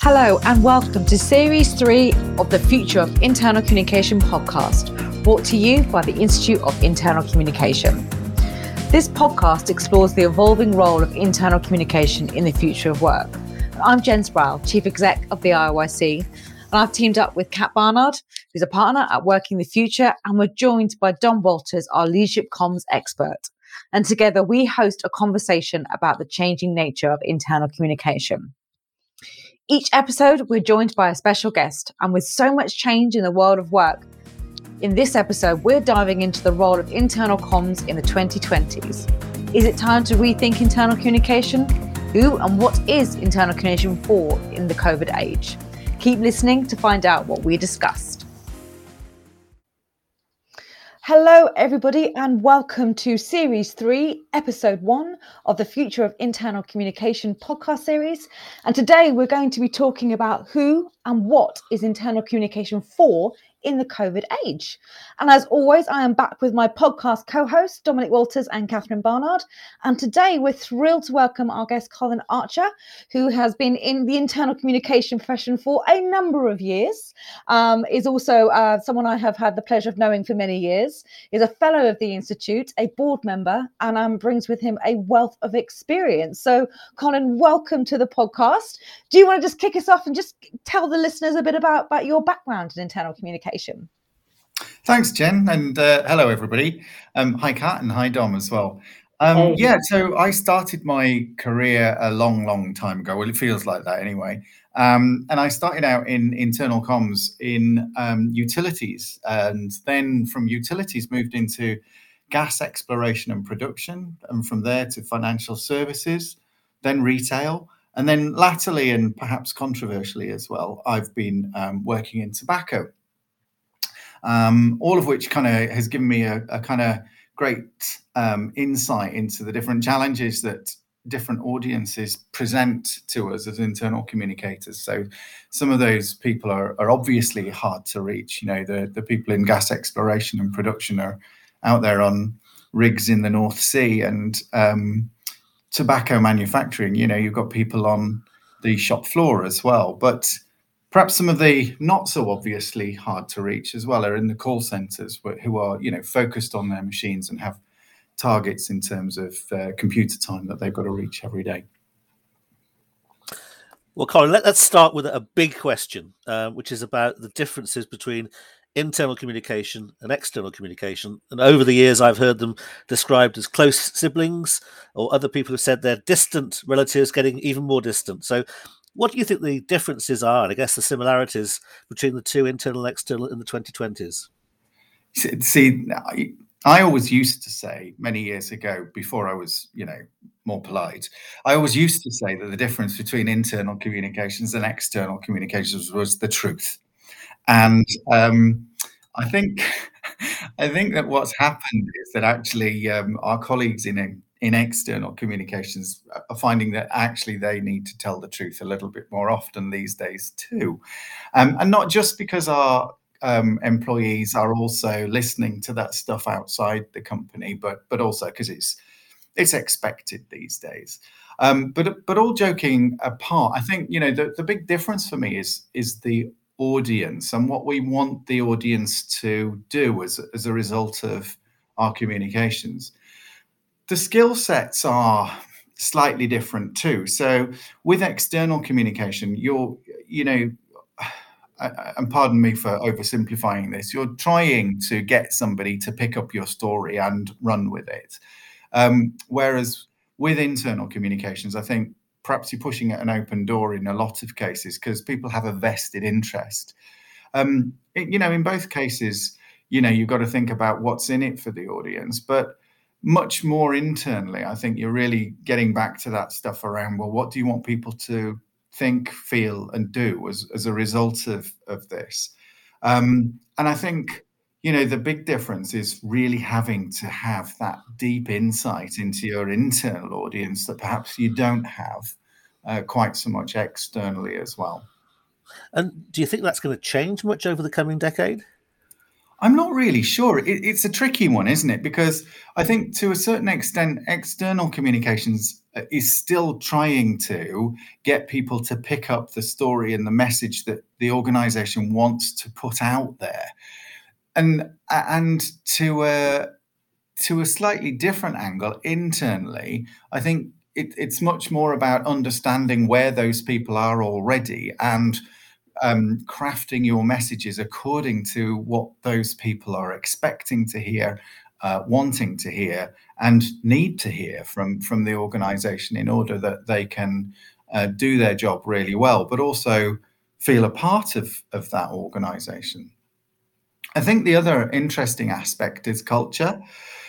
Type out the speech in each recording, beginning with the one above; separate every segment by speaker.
Speaker 1: Hello, and welcome to Series 3 of the Future of Internal Communication podcast, brought to you by the Institute of Internal Communication. This podcast explores the evolving role of internal communication in the future of work. I'm Jen Sproul, Chief Exec of the IOIC, and I've teamed up with Cat Barnard, who's a partner at Working the Future, and we're joined by Dom Walters, our leadership comms expert. And together we host a conversation about the changing nature of internal communication. Each episode, we're joined by a special guest, and with so much change in the world of work, in this episode, we're diving into the role of internal comms in the 2020s. Is it time to rethink internal communication? Who and what is internal communication for in the COVID age? Keep listening to find out what we discussed. Hello, everybody, and welcome to Series 3, Episode 1 of the Future of Internal Communication podcast series. And today we're going to be talking about who and what is internal communication for in the COVID age. And as always, I am back with my podcast co hosts, Dominic Walters and Catherine Barnard. And today we're thrilled to welcome our guest, Colin Archer, who has been in the internal communication profession for a number of years, um, is also uh, someone I have had the pleasure of knowing for many years, is a fellow of the Institute, a board member, and um, brings with him a wealth of experience. So, Colin, welcome to the podcast. Do you want to just kick us off and just tell the listeners a bit about, about your background in internal communication?
Speaker 2: Thanks, Jen, and uh, hello, everybody. Um, hi, Cat, and hi, Dom, as well. Um, hey. Yeah, so I started my career a long, long time ago. Well, it feels like that anyway. Um, and I started out in internal comms in um, utilities, and then from utilities moved into gas exploration and production, and from there to financial services, then retail, and then latterly, and perhaps controversially as well, I've been um, working in tobacco um, all of which kind of has given me a, a kind of great um, insight into the different challenges that different audiences present to us as internal communicators. So some of those people are, are obviously hard to reach. You know, the, the people in gas exploration and production are out there on rigs in the North Sea and um, tobacco manufacturing. You know, you've got people on the shop floor as well. But Perhaps some of the not so obviously hard to reach as well are in the call centers who are, you know, focused on their machines and have targets in terms of uh, computer time that they've got to reach every day.
Speaker 3: Well, Colin, let, us start with a big question, uh, which is about the differences between internal communication and external communication. And over the years, I've heard them described as close siblings, or other people have said they're distant relatives getting even more distant. So, what do you think the differences are, and I guess the similarities between the two internal and external in the 2020s?
Speaker 2: See, I always used to say many years ago, before I was, you know, more polite, I always used to say that the difference between internal communications and external communications was the truth. And um, I think, I think that what's happened is that actually um, our colleagues in in external communications are finding that actually they need to tell the truth a little bit more often these days too. Um, and not just because our um, employees are also listening to that stuff outside the company but but also because it's it's expected these days. Um, but but all joking apart i think you know the, the big difference for me is is the audience and what we want the audience to do as, as a result of our communications the skill sets are slightly different too. So with external communication, you're, you know, and pardon me for oversimplifying this, you're trying to get somebody to pick up your story and run with it. Um, whereas with internal communications, I think perhaps you're pushing at an open door in a lot of cases because people have a vested interest. Um, it, you know, in both cases, you know, you've got to think about what's in it for the audience, but much more internally. I think you're really getting back to that stuff around, well, what do you want people to think, feel, and do as, as a result of, of this? Um, and I think, you know, the big difference is really having to have that deep insight into your internal audience that perhaps you don't have uh, quite so much externally as well.
Speaker 3: And do you think that's going to change much over the coming decade?
Speaker 2: I'm not really sure. It, it's a tricky one, isn't it? Because I think to a certain extent, external communications uh, is still trying to get people to pick up the story and the message that the organization wants to put out there and and to a to a slightly different angle internally i think it, it's much more about understanding where those people are already and um, crafting your messages according to what those people are expecting to hear uh, wanting to hear and need to hear from from the organization in order that they can uh, do their job really well but also feel a part of of that organization. I think the other interesting aspect is culture.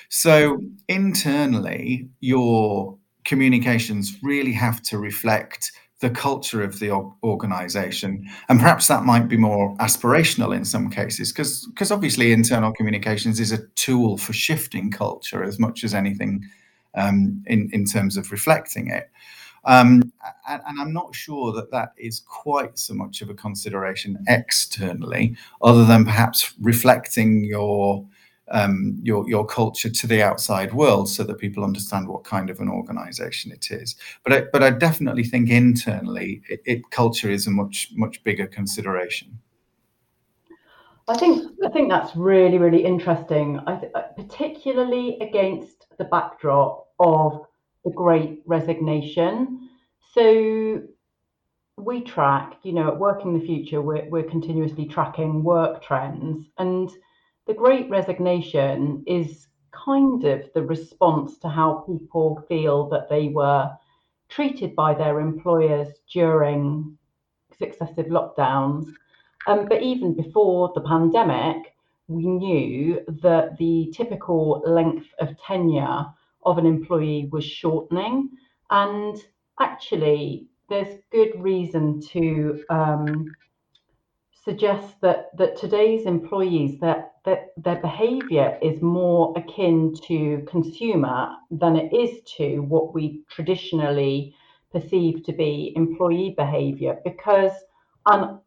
Speaker 2: So internally your communications really have to reflect the culture of the organization. And perhaps that might be more aspirational in some cases because because obviously internal communications is a tool for shifting culture as much as anything um, in in terms of reflecting it. Um, and, and, I'm not sure that that is quite so much of a consideration externally, other than perhaps reflecting your um, your your culture to the outside world so that people understand what kind of an organization it is. But I, but I definitely think internally it, it culture is a much much bigger consideration.
Speaker 4: I think I think that's really really interesting. I th- uh, particularly against the backdrop of the great resignation. So we track you know at work in the future we're, we're continuously tracking work trends and the great resignation is kind of the response to how people feel that they were treated by their employers during successive lockdowns. Um, but even before the pandemic, we knew that the typical length of tenure of an employee was shortening. And actually, there's good reason to um, suggests that that today's employees that that their behavior is more akin to consumer than it is to what we traditionally perceive to be employee behavior. Because on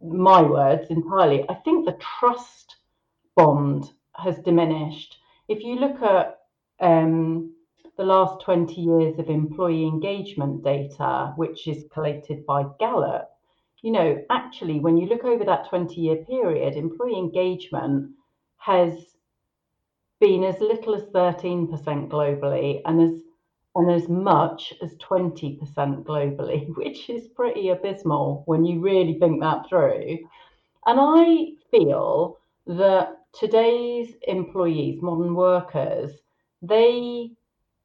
Speaker 4: my words entirely i think the trust bond has diminished. If you look at um, the last 20 years of employee engagement data which is collated by gallup you know, actually, when you look over that 20 year period, employee engagement has been as little as 13% globally and as and as much as 20% globally, which is pretty abysmal when you really think that through. And I feel that today's employees, modern workers, they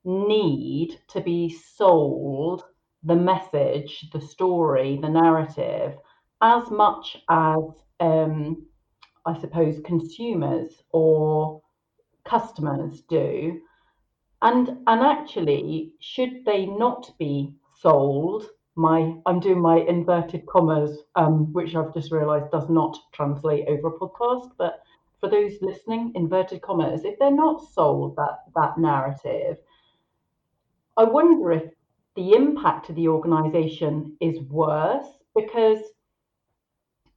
Speaker 4: need to be sold the message, the story, the narrative, as much as um, I suppose consumers or customers do. And and actually, should they not be sold? My I'm doing my inverted commas, um, which I've just realised does not translate over a podcast. But for those listening, inverted commas, if they're not sold that that narrative, I wonder if the impact of the organization is worse because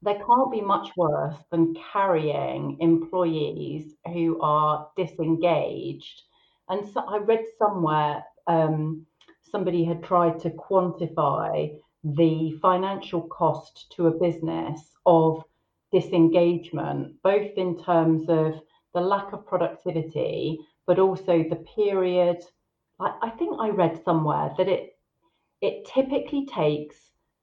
Speaker 4: there can't be much worse than carrying employees who are disengaged. And so I read somewhere um, somebody had tried to quantify the financial cost to a business of disengagement, both in terms of the lack of productivity, but also the period I, I think I read somewhere that it it typically takes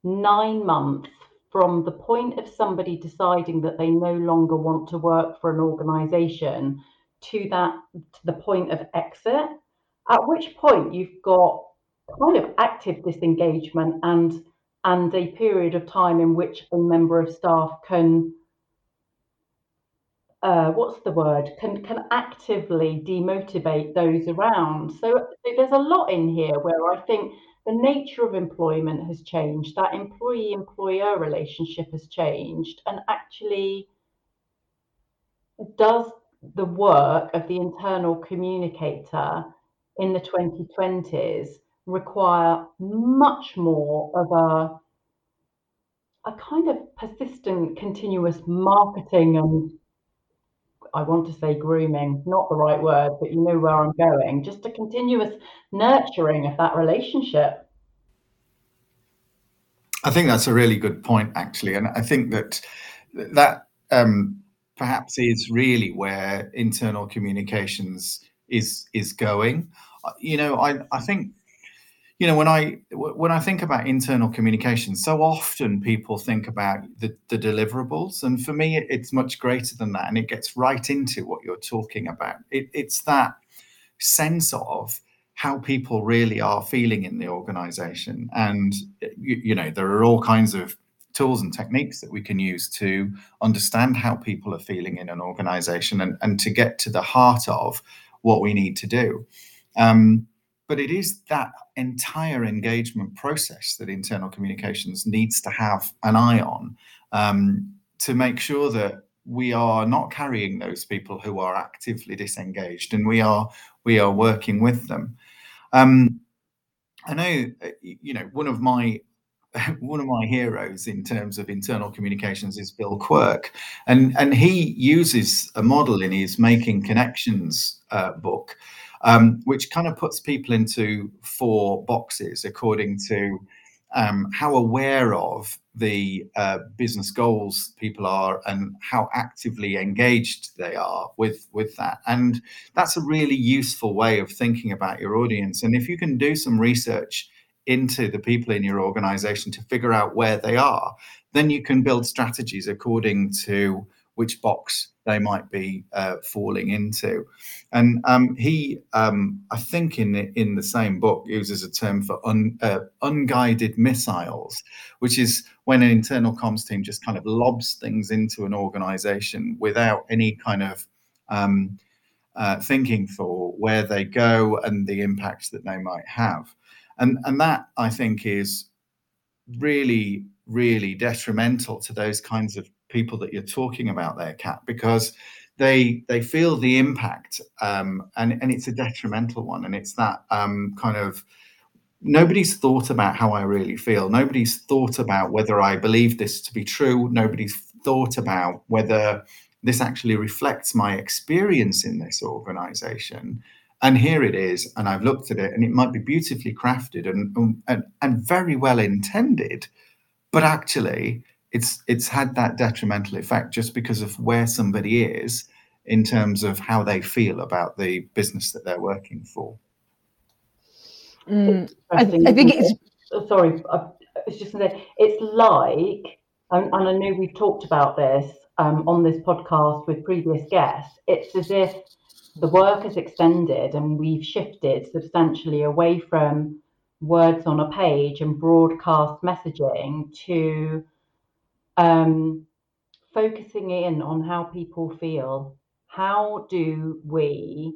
Speaker 4: nine months from the point of somebody deciding that they no longer want to work for an organization to that to the point of exit at which point you've got kind of active disengagement and and a period of time in which a member of staff can uh, what's the word? Can can actively demotivate those around. So there's a lot in here where i think the nature of employment has changed that employee employer relationship has changed and actually does the work of the internal communicator in the 2020s require much more of a a kind of persistent continuous marketing and I want to say grooming, not the right word, but you know where I'm going, just a continuous nurturing of that relationship.
Speaker 2: I think that's a really good point, actually, and I think that that um, perhaps is really where internal communications is is going. Uh, you know, I I think you know when i when i think about internal communication so often people think about the, the deliverables and for me it's much greater than that and it gets right into what you're talking about. It, it's that sense of how people really are feeling in the organization and you, you know there are all kinds of tools and techniques that we can use to understand how people are feeling in an organization and, and to get to the heart of what we need to do. Um, but it is that entire engagement process that internal communications needs to have an eye on um, to make sure that we are not carrying those people who are actively disengaged and we are we are working with them. Um, i know you know one of my one of my heroes in terms of internal communications is Bill Quirke, and and he uses a model in his Making Connections uh, book um, which kind of puts people into four boxes according to um, how aware of the uh, business goals people are and how actively engaged they are with with that. And that's a really useful way of thinking about your audience. And if you can do some research into the people in your organization to figure out where they are then you can build strategies according to which box they might be uh, falling into. And um, he, um, I think, in the, in the same book, uses a term for un, uh, unguided missiles, which is when an internal comms team just kind of lobs things into an organization without any kind of um, uh, thinking for where they go and the impact that they might have. And, and that, I think, is really, really detrimental to those kinds of people that you're talking about there, Cat, because they they feel the impact, um, and and it's a detrimental one, and it's that um, kind of nobody's thought about how I really feel. Nobody's thought about whether I believe this to be true. Nobody's thought about whether this actually reflects my experience in this organization. And here it is, and I've looked at it, and it might be beautifully crafted and and, and very well intended, but actually it's it's had that detrimental effect just because of where somebody is in terms of how they feel about the business that they're working for.
Speaker 1: Mm, I, I, think it's
Speaker 4: oh, sorry. I was just going to say it's like, and, and I know we've talked about this um, on this podcast with previous guests. It's as if the work has extended and we've shifted substantially away from words on a page and broadcast messaging to um, focusing in on how people feel. How do we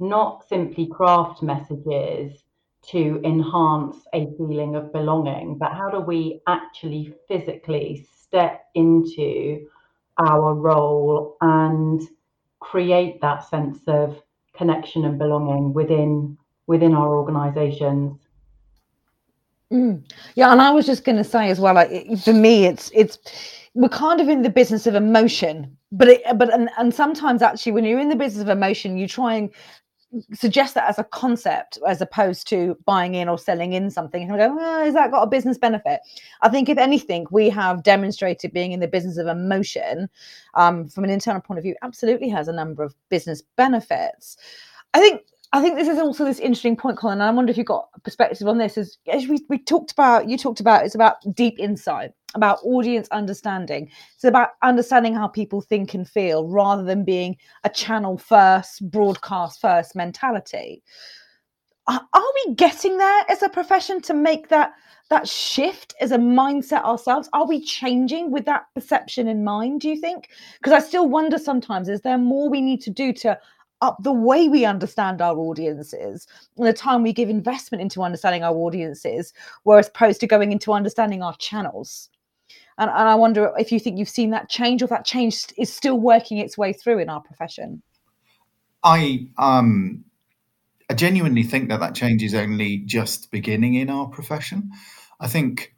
Speaker 4: not simply craft messages to enhance a feeling of belonging, but how do we actually physically step into our role and create that sense of connection and belonging within within our organizations
Speaker 1: Mm. Yeah, and I was just going to say as well, like for me, it's it's we're kind of in the business of emotion, but it, but and, and sometimes actually when you're in the business of emotion, you try and suggest that as a concept as opposed to buying in or selling in something and go, oh, has that got a business benefit? I think if anything, we have demonstrated being in the business of emotion um, from an internal point of view absolutely has a number of business benefits. I think I think this is also this interesting point, Colin. I wonder if you've got a perspective on this. Is as we, we talked about, you talked about, it's about deep insight, about audience understanding. It's about understanding how people think and feel rather than being a channel first, broadcast first mentality. Are, are we getting there as a profession to make that that shift as a mindset ourselves? Are we changing with that perception in mind, do you think? Because I still wonder sometimes, is there more we need to do to up the way we understand our audiences and the time we give investment into understanding our audiences, whereas opposed to going into understanding our channels. And, and I wonder if you think you've seen that change or that change is still working its way through in our profession.
Speaker 2: I um I genuinely think that that change is only just beginning in our profession. I think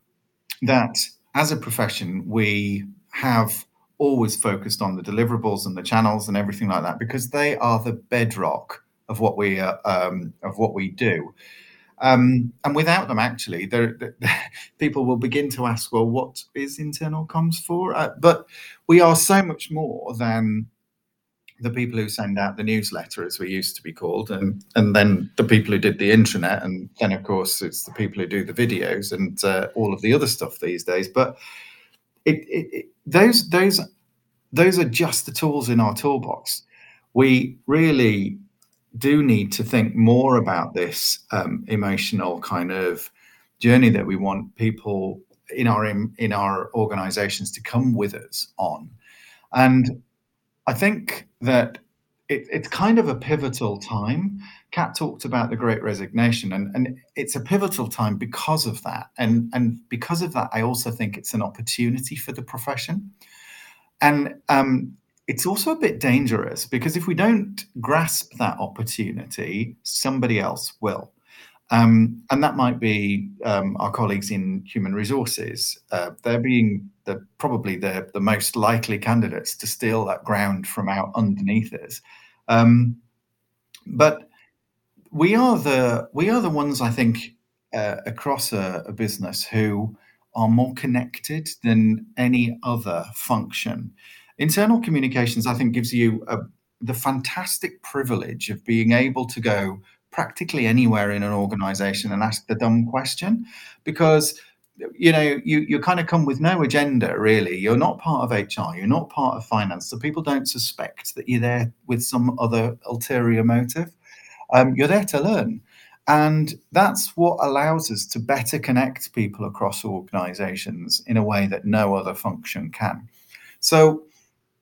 Speaker 2: that as a profession, we have always focused on the deliverables and the channels and everything like that because they are the bedrock of what we uh, um, of what we do. Um, and without them, actually, there, there, people will begin to ask, well, what is internal comms for? Uh, but we are so much more than the people who send out the newsletter, as we used to be called, and and then the people who did the intranet, and then of course it's the people who do the videos and uh, all of the other stuff these days. But it, those those those are just the tools in our toolbox. We really do need to think more about this um, emotional kind of journey that we want people in our in, in our organizations to come with us on and i think that it, it's kind of a pivotal time. Cat talked about the great resignation and, and it's a pivotal time because of that. And and because of that i also think it's an opportunity for the profession. And um, it's also a bit dangerous because if we don't grasp that opportunity, somebody else will. Um, and that might be um, our colleagues in human resources. Uh, they're being the, probably the, the most likely candidates to steal that ground from out underneath us. Um, but we are the we are the ones I think uh, across a, a business who are more connected than any other function. Internal communications, I think, gives you a, the fantastic privilege of being able to go practically anywhere in an organization and ask the dumb question because you know you you kind of come with no agenda really. You're not part of hr you're not part of finance. So people don't suspect that you're there with some other ulterior motive. Um, you're there to learn. And that's what allows us to better connect people across organizations in a way that no other function can. So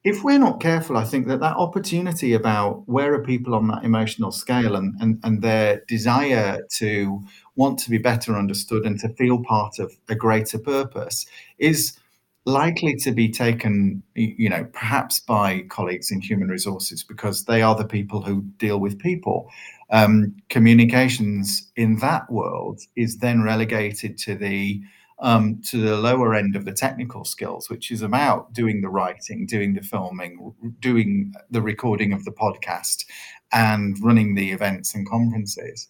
Speaker 2: if we're not careful, I think that that opportunity about where are people on that emotional scale and, and, and their desire to want to be better understood and to feel part of a greater purpose is likely to be taken, you know, perhaps by colleagues in human resources because they are the people who deal with people. Um, communications in that world is then relegated to the um, to the lower end of the technical skills, which is about doing the writing, doing the filming, doing the recording of the podcast, and running the events and conferences.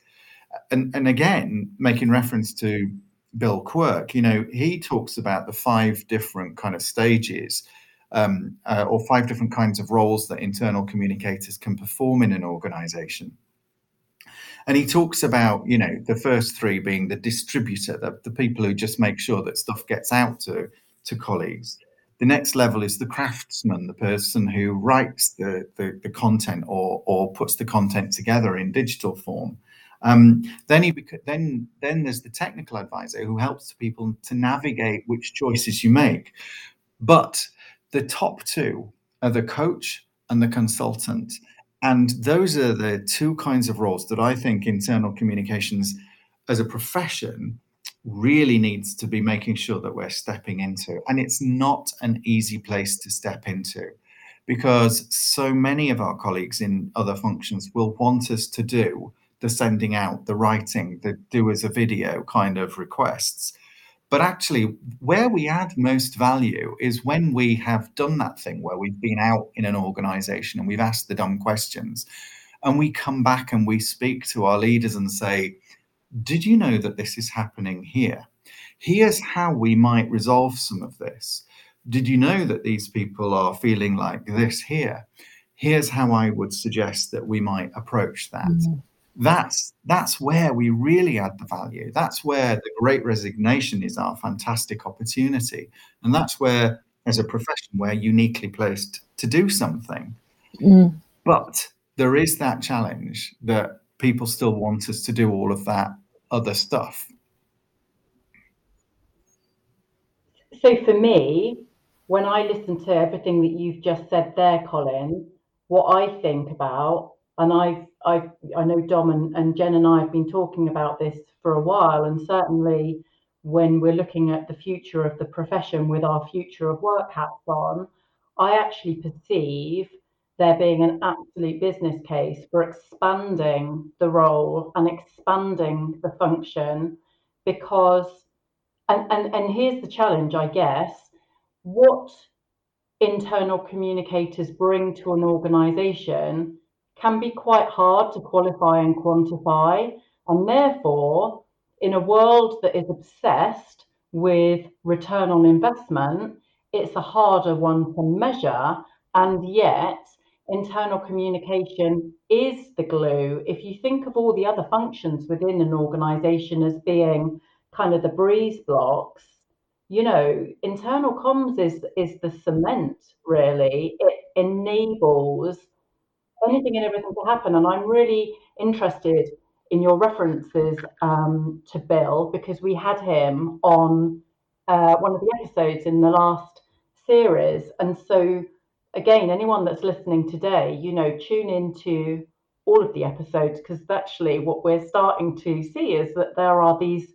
Speaker 2: And, and again, making reference to Bill Quirke, you know, he talks about the five different kind of stages um, uh, or five different kinds of roles that internal communicators can perform in an organization. And he talks about, you know, the first three being the distributor, the, the people who just make sure that stuff gets out to, to colleagues. The next level is the craftsman, the person who writes the, the, the content or, or puts the content together in digital form. Um, then he then then there's the technical advisor who helps people to navigate which choices you make. But the top two are the coach and the consultant. And those are the two kinds of roles that I think internal communications as a profession really needs to be making sure that we're stepping into. And it's not an easy place to step into because so many of our colleagues in other functions will want us to do the sending out, the writing, the do as a video kind of requests. But actually, where we add most value is when we have done that thing where we've been out in an organization and we've asked the dumb questions, and we come back and we speak to our leaders and say, Did you know that this is happening here? Here's how we might resolve some of this. Did you know that these people are feeling like this here? Here's how I would suggest that we might approach that. Mm-hmm that's that's where we really add the value. That's where the great resignation is our fantastic opportunity. And that's where as a profession we're uniquely placed to do something. Mm. but there is that challenge that people still want us to do all of that other stuff.
Speaker 4: So for me when i listen to everything that you've just said there colin what i think about and I've, I've, I know Dom and, and Jen and I have been talking about this for a while, and certainly when we're looking at the future of the profession with our future of work hats on, I actually perceive there being an absolute business case for expanding the role and expanding the function because and and, and here's the challenge, I guess. What internal communicators bring to an organization can be quite hard to qualify and quantify. And therefore, in a world that is obsessed with return on investment, it's a harder one to measure. And yet, internal communication is the glue. If you think of all the other functions within an organization as being kind of the breeze blocks, you know, internal comms is is the cement, really. It enables anything and everything to happen. And I'm really interested in your references um, to Bill because we had him on uh, one of the episodes in the last series. And so, again, anyone that's listening today, you know, tune into all of the episodes because actually what we're starting to see is that there are these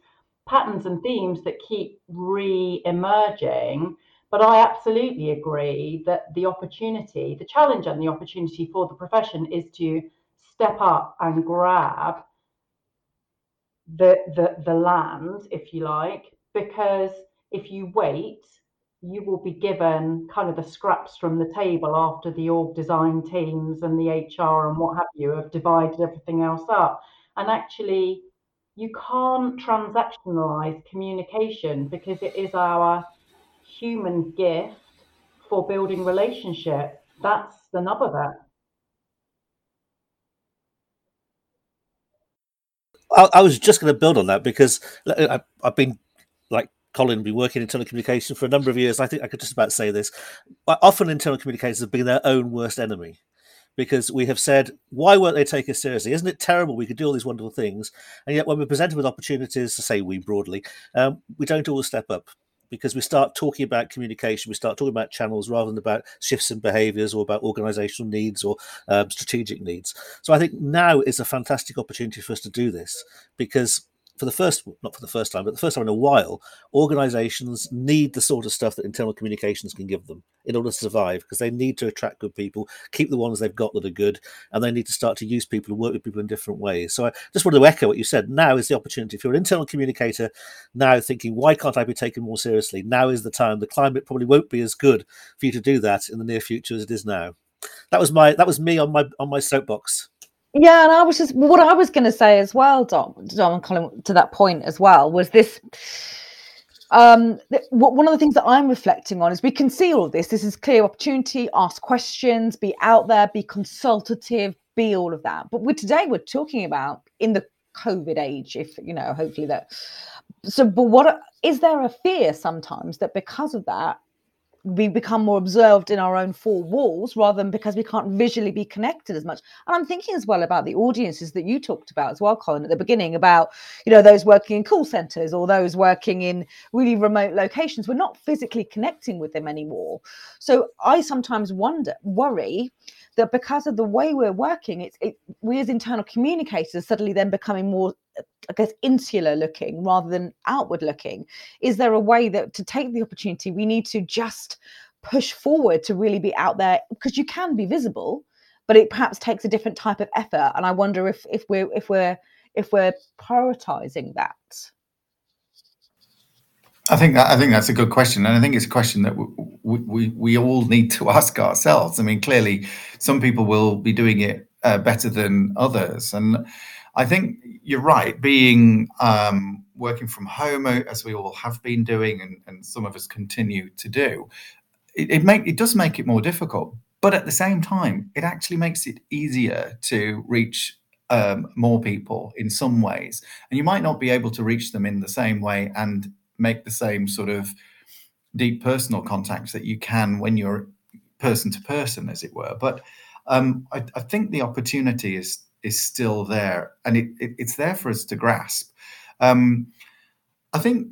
Speaker 4: patterns and themes that keep re-emerging but I absolutely agree that the opportunity, the challenge and the opportunity for the profession is to step up and grab the, the, the land, if you like, because if you wait, you will be given kind of the scraps from the table after the org design teams and the HR and what have you have divided everything else up. And actually, you can't transactionalize communication because it is our human gift for building relationship. That's the nub of it.
Speaker 3: I, I was just going to build on that because I, have been like Colin, been working in telecommunications for a number of years. I think I could just about say this. Often internal communicators have been their own worst enemy because we have said, why won't they take us seriously? Isn't it terrible? We could do all these wonderful things. And yet, when we're presented with opportunities, to say we broadly, um, we don't always step up because we start talking about communication, we start talking about channels rather than about shifts in behaviors or about organizational needs or um, strategic needs. So I think now is a fantastic opportunity for us to do this because for the first not for the first time but the first time in a while organizations need the sort of stuff that internal communications can give them in order to survive because they need to attract good people keep the ones they've got that are good and they need to start to use people and work with people in different ways. So i just wanted to echo what you said. Now is the opportunity. If you're an internal communicator now thinking why can't i be taken more seriously? Now is the time. The climate probably won't be as good for you to do that in the near future as it is now. That was my that was me on my on my soapbox
Speaker 1: yeah, and I was just what I was going to say as well, Dom, Dom and Colin, to that point as well was this. Um, one of the things that I'm reflecting on is we can see all of this. This is clear opportunity. Ask questions, be out there, be consultative, be all of that. But we today we're talking about in the COVID age, if you know, hopefully that. So, but what is there a fear sometimes that because of that, we become more observed in our own four walls rather than because we can't visually be connected as much. And I'm thinking as well about the audiences that you talked about as well, Colin, at the beginning about, you know, those working in call centers or those working in really remote locations. We're not physically connecting with them anymore. So I sometimes wonder, worry that because of the way we're working, it's it, we as internal communicators suddenly then becoming more, I guess, insular looking rather than outward looking. Is there a way that to take the opportunity, we need to just push forward to really be out there because you can be visible, but it perhaps takes a different type of effort. And I wonder if if we're if we're if we're prioritizing that.
Speaker 2: I think that, I think that's a good question, and I think it's a question that we, we, we all need to ask ourselves. I mean, clearly, some people will be doing it uh, better than others, and I think you're right. Being um, working from home, uh, as we all have been doing, and, and some of us continue to do, it, it make it does make it more difficult. But at the same time, it actually makes it easier to reach um, more people in some ways, and you might not be able to reach them in the same way and make the same sort of deep personal contacts that you can when you're person to person, as it were. But um, I, I, think the opportunity is is still there, and it, it, it's there for us to grasp. Um, I think,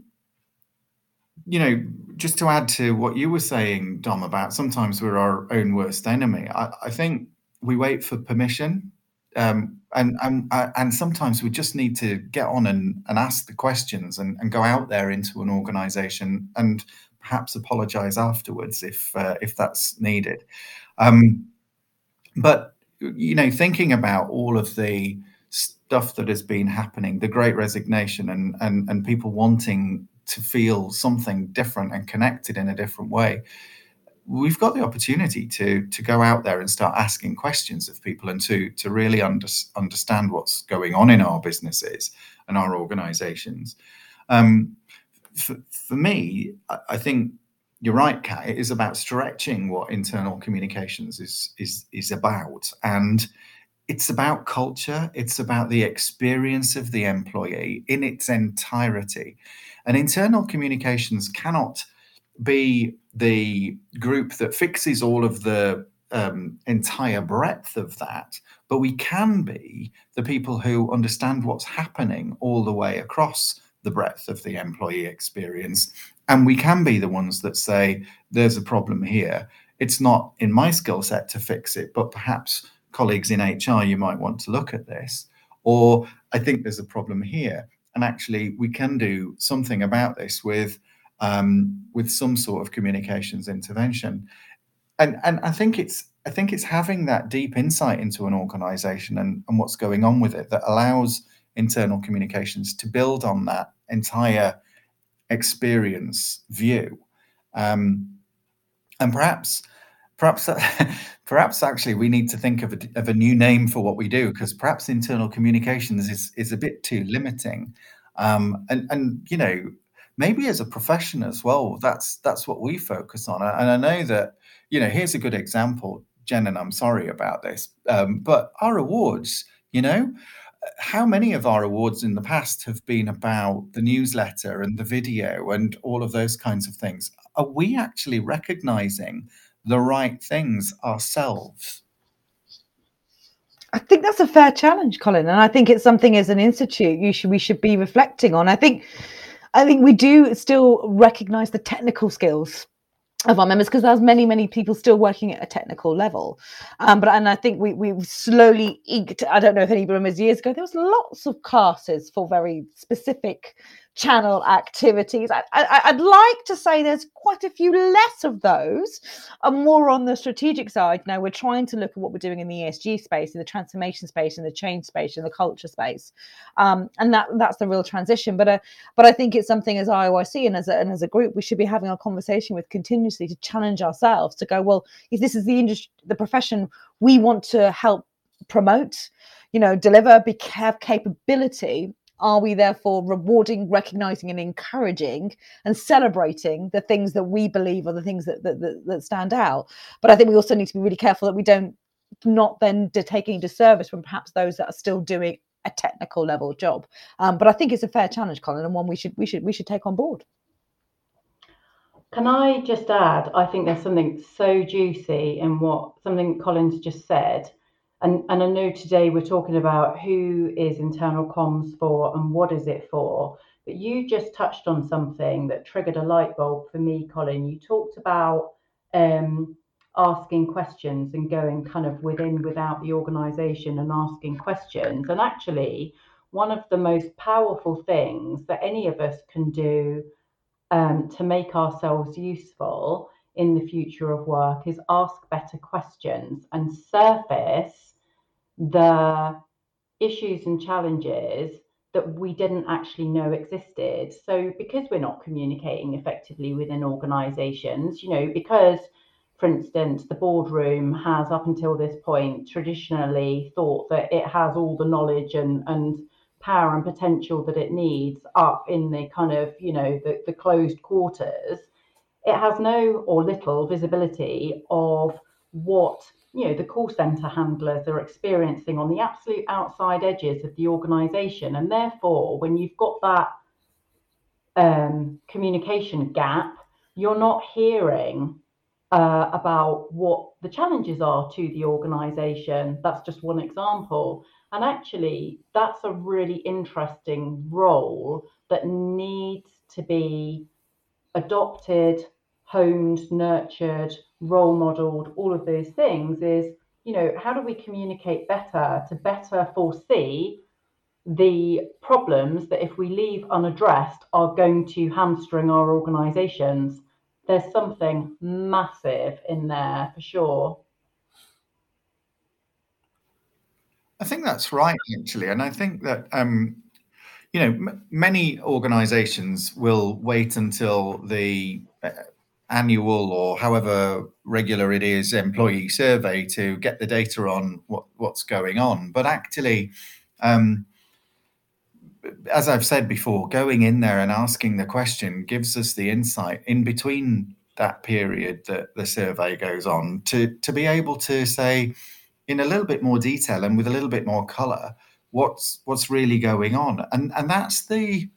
Speaker 2: you know, just to add to what you were saying, Dom, about sometimes we're our own worst enemy. I, I think we wait for permission um, and and uh, and sometimes we just need to get on and, and ask the questions and, and go out there into an organization and perhaps apologize afterwards if uh, if that's needed. Um, but you know thinking about all of the stuff that has been happening the great resignation and and, and people wanting to feel something different and connected in a different way we've got the opportunity to to go out there and start asking questions of people and to to really under, understand what's going on in our businesses and our organizations um, for, for me I, I think you're right, Cat. It is about stretching what internal communications is is is about, and it's about culture. It's about the experience of the employee in its entirety, and internal communications cannot be the group that fixes all of the um, entire breadth of that, but we can be the people who understand what's happening all the way across the breadth of the employee experience. And we can be the ones that say, there's a problem here. It's not in my skill set to fix it, but perhaps colleagues in HR, you might want to look at this. Or I think there's a problem here. And actually, we can do something about this with um, with some sort of communications intervention. And and I think it's I think it's having that deep insight into an organization and, and what's going on with it that allows internal communications to build on that entire experience view. Um, and perhaps perhaps perhaps actually we need to think of a, of a new name for what we do because perhaps internal communications is is a bit too limiting um, and and you know maybe as a profession as well that's that's what we focus on. And i know that you know here's a good example jen and i'm sorry about this um, but our awards you know how many of our awards in the past have been about the newsletter and the video and all of those kinds of things? Are we actually recognizing the right things ourselves?
Speaker 1: I think that's a fair challenge, Colin, and I think it's something as an institute you should we should be reflecting on. I think I think we do still recognize the technical skills of our members because there's many many people still working at a technical level. Um, but and i think we we slowly eked i don't know if any remembers years ago there was lots of classes for very specific channel activities. I, would like to say there's quite a few less of those, and more on the strategic side. Now we're trying to look at what we're doing in the ESG space, in the transformation space, in the change space, in the culture space, um, and that that's the real transition. But uh, but I think it's something as IOIC and as a, and as a group we should be having a conversation with continuously to challenge ourselves to go well if this is the industry, the profession we want to help promote you know deliver be have capability are we therefore rewarding recognizing and encouraging and celebrating the things that we believe are the things that, that, that, that stand out but i think we also need to be really careful that we don't not then take any disservice from perhaps those that are still doing a technical level job um, but i think it's a fair challenge colin and one we should we should we should take on board
Speaker 4: can I just add? I think there's something so juicy in what something Colin's just said and, and I know today we're talking about who is internal comms for and what is it for. But you just touched on something that triggered a light bulb for me, Colin. You talked about um, asking questions and going kind of within without the organization and asking questions. And actually, one of the most powerful things that any of us can do um, to make ourselves useful in the future of work is ask better questions and surface the issues and challenges that we didn't actually know existed. So, because we're not communicating effectively within organizations, you know, because, for instance, the boardroom has up until this point traditionally thought that it has all the knowledge and, and power and potential that it needs up in the kind of, you know, the, the closed quarters, it has no or little visibility of what you know the call center handlers are experiencing on the absolute outside edges of the organization. And therefore when you've got that um, communication gap you're not hearing uh, about what the challenges are to the organization. That's just one example. And actually that's a really interesting role that needs to be adopted honed nurtured role modeled, all of those things is, you know, how do we communicate better to better foresee the problems that if we leave unaddressed are going to hamstring our organizations? There's something massive in there for sure.
Speaker 2: I think that's right, actually, and I think that um, you know m- many organisations will wait until the uh, annual or however regular it is employee survey to get the data on what, what's going on. But actually, um, as I've said before, going in there and asking the question gives us the insight in between that period that the survey goes on to to be able to say in a little bit more detail and with a little bit more color what's what's really going on and and that's the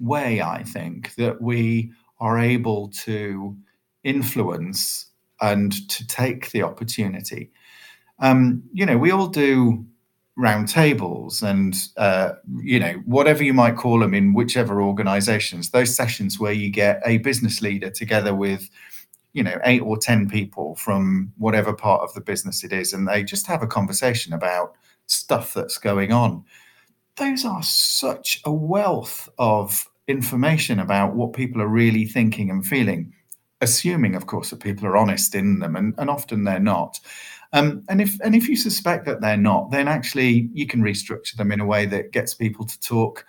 Speaker 2: way i think that we are able to influence and to take the opportunity. Um, you know, we all do roundtables and uh, you know whatever you might call them in whichever organizations those sessions where you get a business leader together with you know eight or ten people from whatever part of the business it is and they just have a conversation about stuff that's going on those are such a wealth of information about what people are really thinking and feeling, assuming, of course, that people are honest in them, and, and often they're not. Um, and if and if you suspect that they're not, then actually you can restructure them in a way that gets people to talk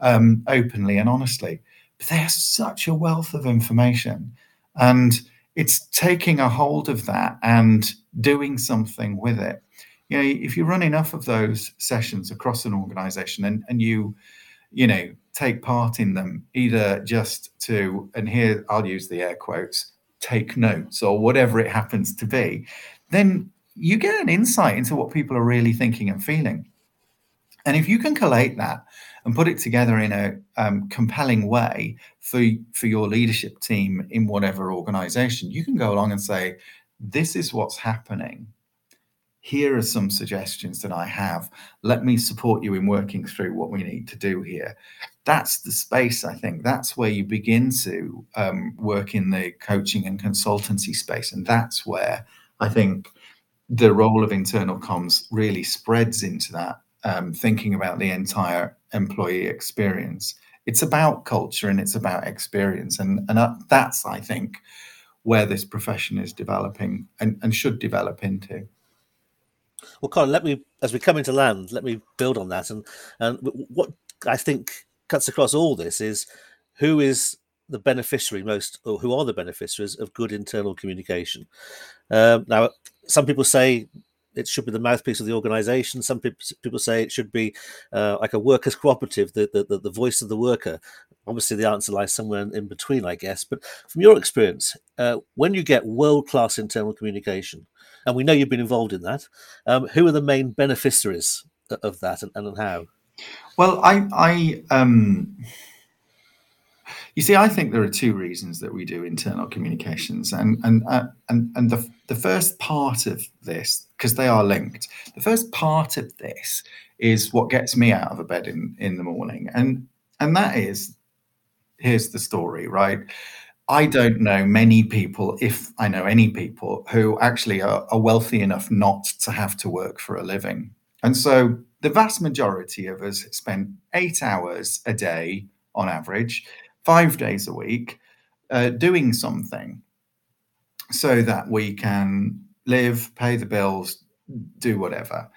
Speaker 2: um, openly and honestly. But they are such a wealth of information, and it's taking a hold of that and doing something with it. You know, if you run enough of those sessions across an organization and, and you, you know, take part in them, either just to, and here I'll use the air quotes, take notes or whatever it happens to be, then you get an insight into what people are really thinking and feeling. And if you can collate that and put it together in a um, compelling way for, for your leadership team in whatever organization, you can go along and say, This is what's happening here are some suggestions that I have. Let me support you in working through what we need to do here. That's the space, I think. That's where you begin to um, work in the coaching and consultancy space. And that's where I think the role of internal comms really spreads into that, um, thinking about the entire employee experience. It's about culture and it's about experience. And, and uh, that's, I think, where this profession is developing and, and should develop into.
Speaker 3: Well, Colin, let me, as we come into land, let me build on that. And, and what I think cuts across all this is who is the beneficiary most, or who are the beneficiaries of good internal communication. Um, now, some people say it should be the mouthpiece of the organization. Some people, people say it should be uh, like a workers' cooperative, the, the, the voice of the worker. Obviously, the answer lies somewhere in, between, I guess. But from your experience, uh, when you get world class internal communication, and we know you've been involved in that. Um, who are the main beneficiaries of that, and, and how?
Speaker 2: Well, I, I, um, you see, I think there are two reasons that we do internal communications, and and uh, and and the the first part of this, because they are linked. The first part of this is what gets me out of a bed in in the morning, and and that is, here's the story, right? I don't know many people, if I know any people, who actually are, are, wealthy enough not to have to work for a living. And so the vast majority of us spend eight hours a day on average, five days a week, uh, doing something so that we can live, pay the bills, do whatever.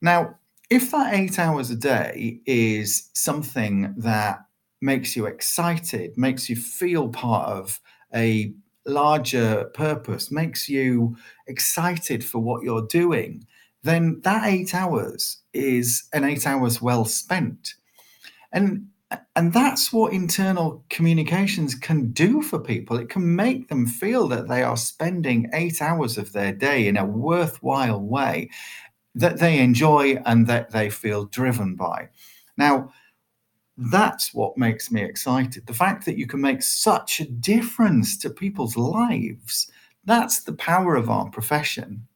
Speaker 2: Now, if that eight hours a day is something that makes you excited, makes you feel part of a larger purpose, makes you excited for what you're doing, then that eight hours is an eight hours well spent. And and that's what internal communications can do for people. It can make them feel that they are spending eight hours of their day in a worthwhile way that they enjoy and that they feel driven by. Now, that's what makes me excited. The fact that you can make such a difference to people's lives. That's the power of our profession.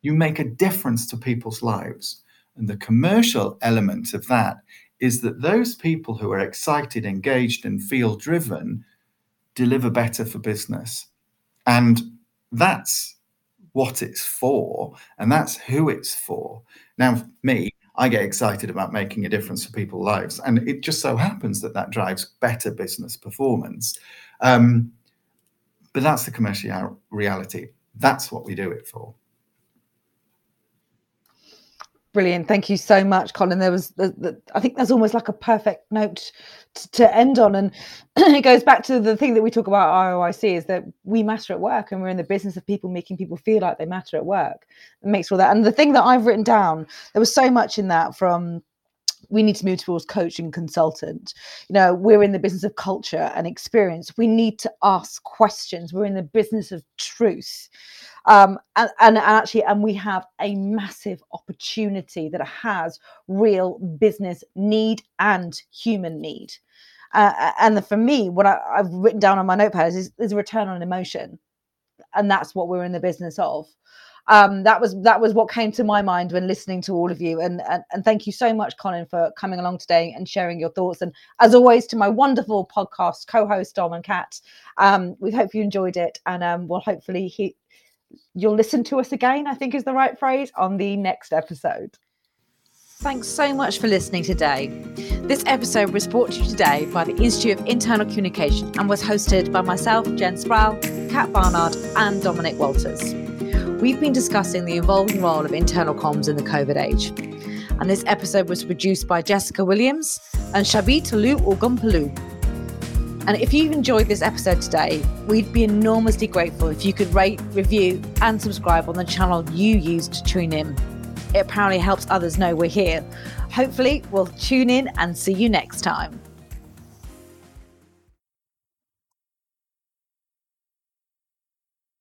Speaker 2: You make a difference to people's lives. And the commercial element of that is that those people who are excited, engaged, and feel driven deliver better for business. And that's what it's for. And that's who it's for. Now, me, I get excited about making a difference for people's lives. And it just so happens that that drives better business performance. Um, but that's the commercial reality. That's what we do it for.
Speaker 1: Brilliant. Thank you so much, Colin. There was, the, the, I think that's almost like a perfect note to, to end on. And it goes back to the thing that we talk about ROIC is that we matter at work and we're in the business of people making people feel like they matter at work. It makes all that. And the thing that I've written down, there was so much in that from we need to move towards coaching consultant you know we're in the business of culture and experience we need to ask questions we're in the business of truth um, and, and, actually and we have a massive opportunity that has real business need and human need uh, and for me what I, have written down on my notepad is, is a return on emotion and that's what we're in the business of um, that was that was what came to my mind when listening to all of you. And, and and thank you so much, Colin, for coming along today and sharing your thoughts. And as always, to my wonderful podcast co-host Dom and Cat, um, we hope you enjoyed it, and um, we'll hopefully he, you'll listen to us again. I think is the right phrase on the next episode. Thanks so much for listening today. This episode was brought to you today by the Institute of Internal Communication and was hosted by myself, Jen Sproul, Cat Barnard, and Dominic Walters we've been discussing the evolving role of internal comms in the COVID age. And this episode was produced by Jessica Williams and Shabi Tolu-Ogunpolu. And if you've enjoyed this episode today, we'd be enormously grateful if you could rate, review, and subscribe on the channel you use to tune in. It apparently helps others know we're here. Hopefully, we'll tune in and see you next time.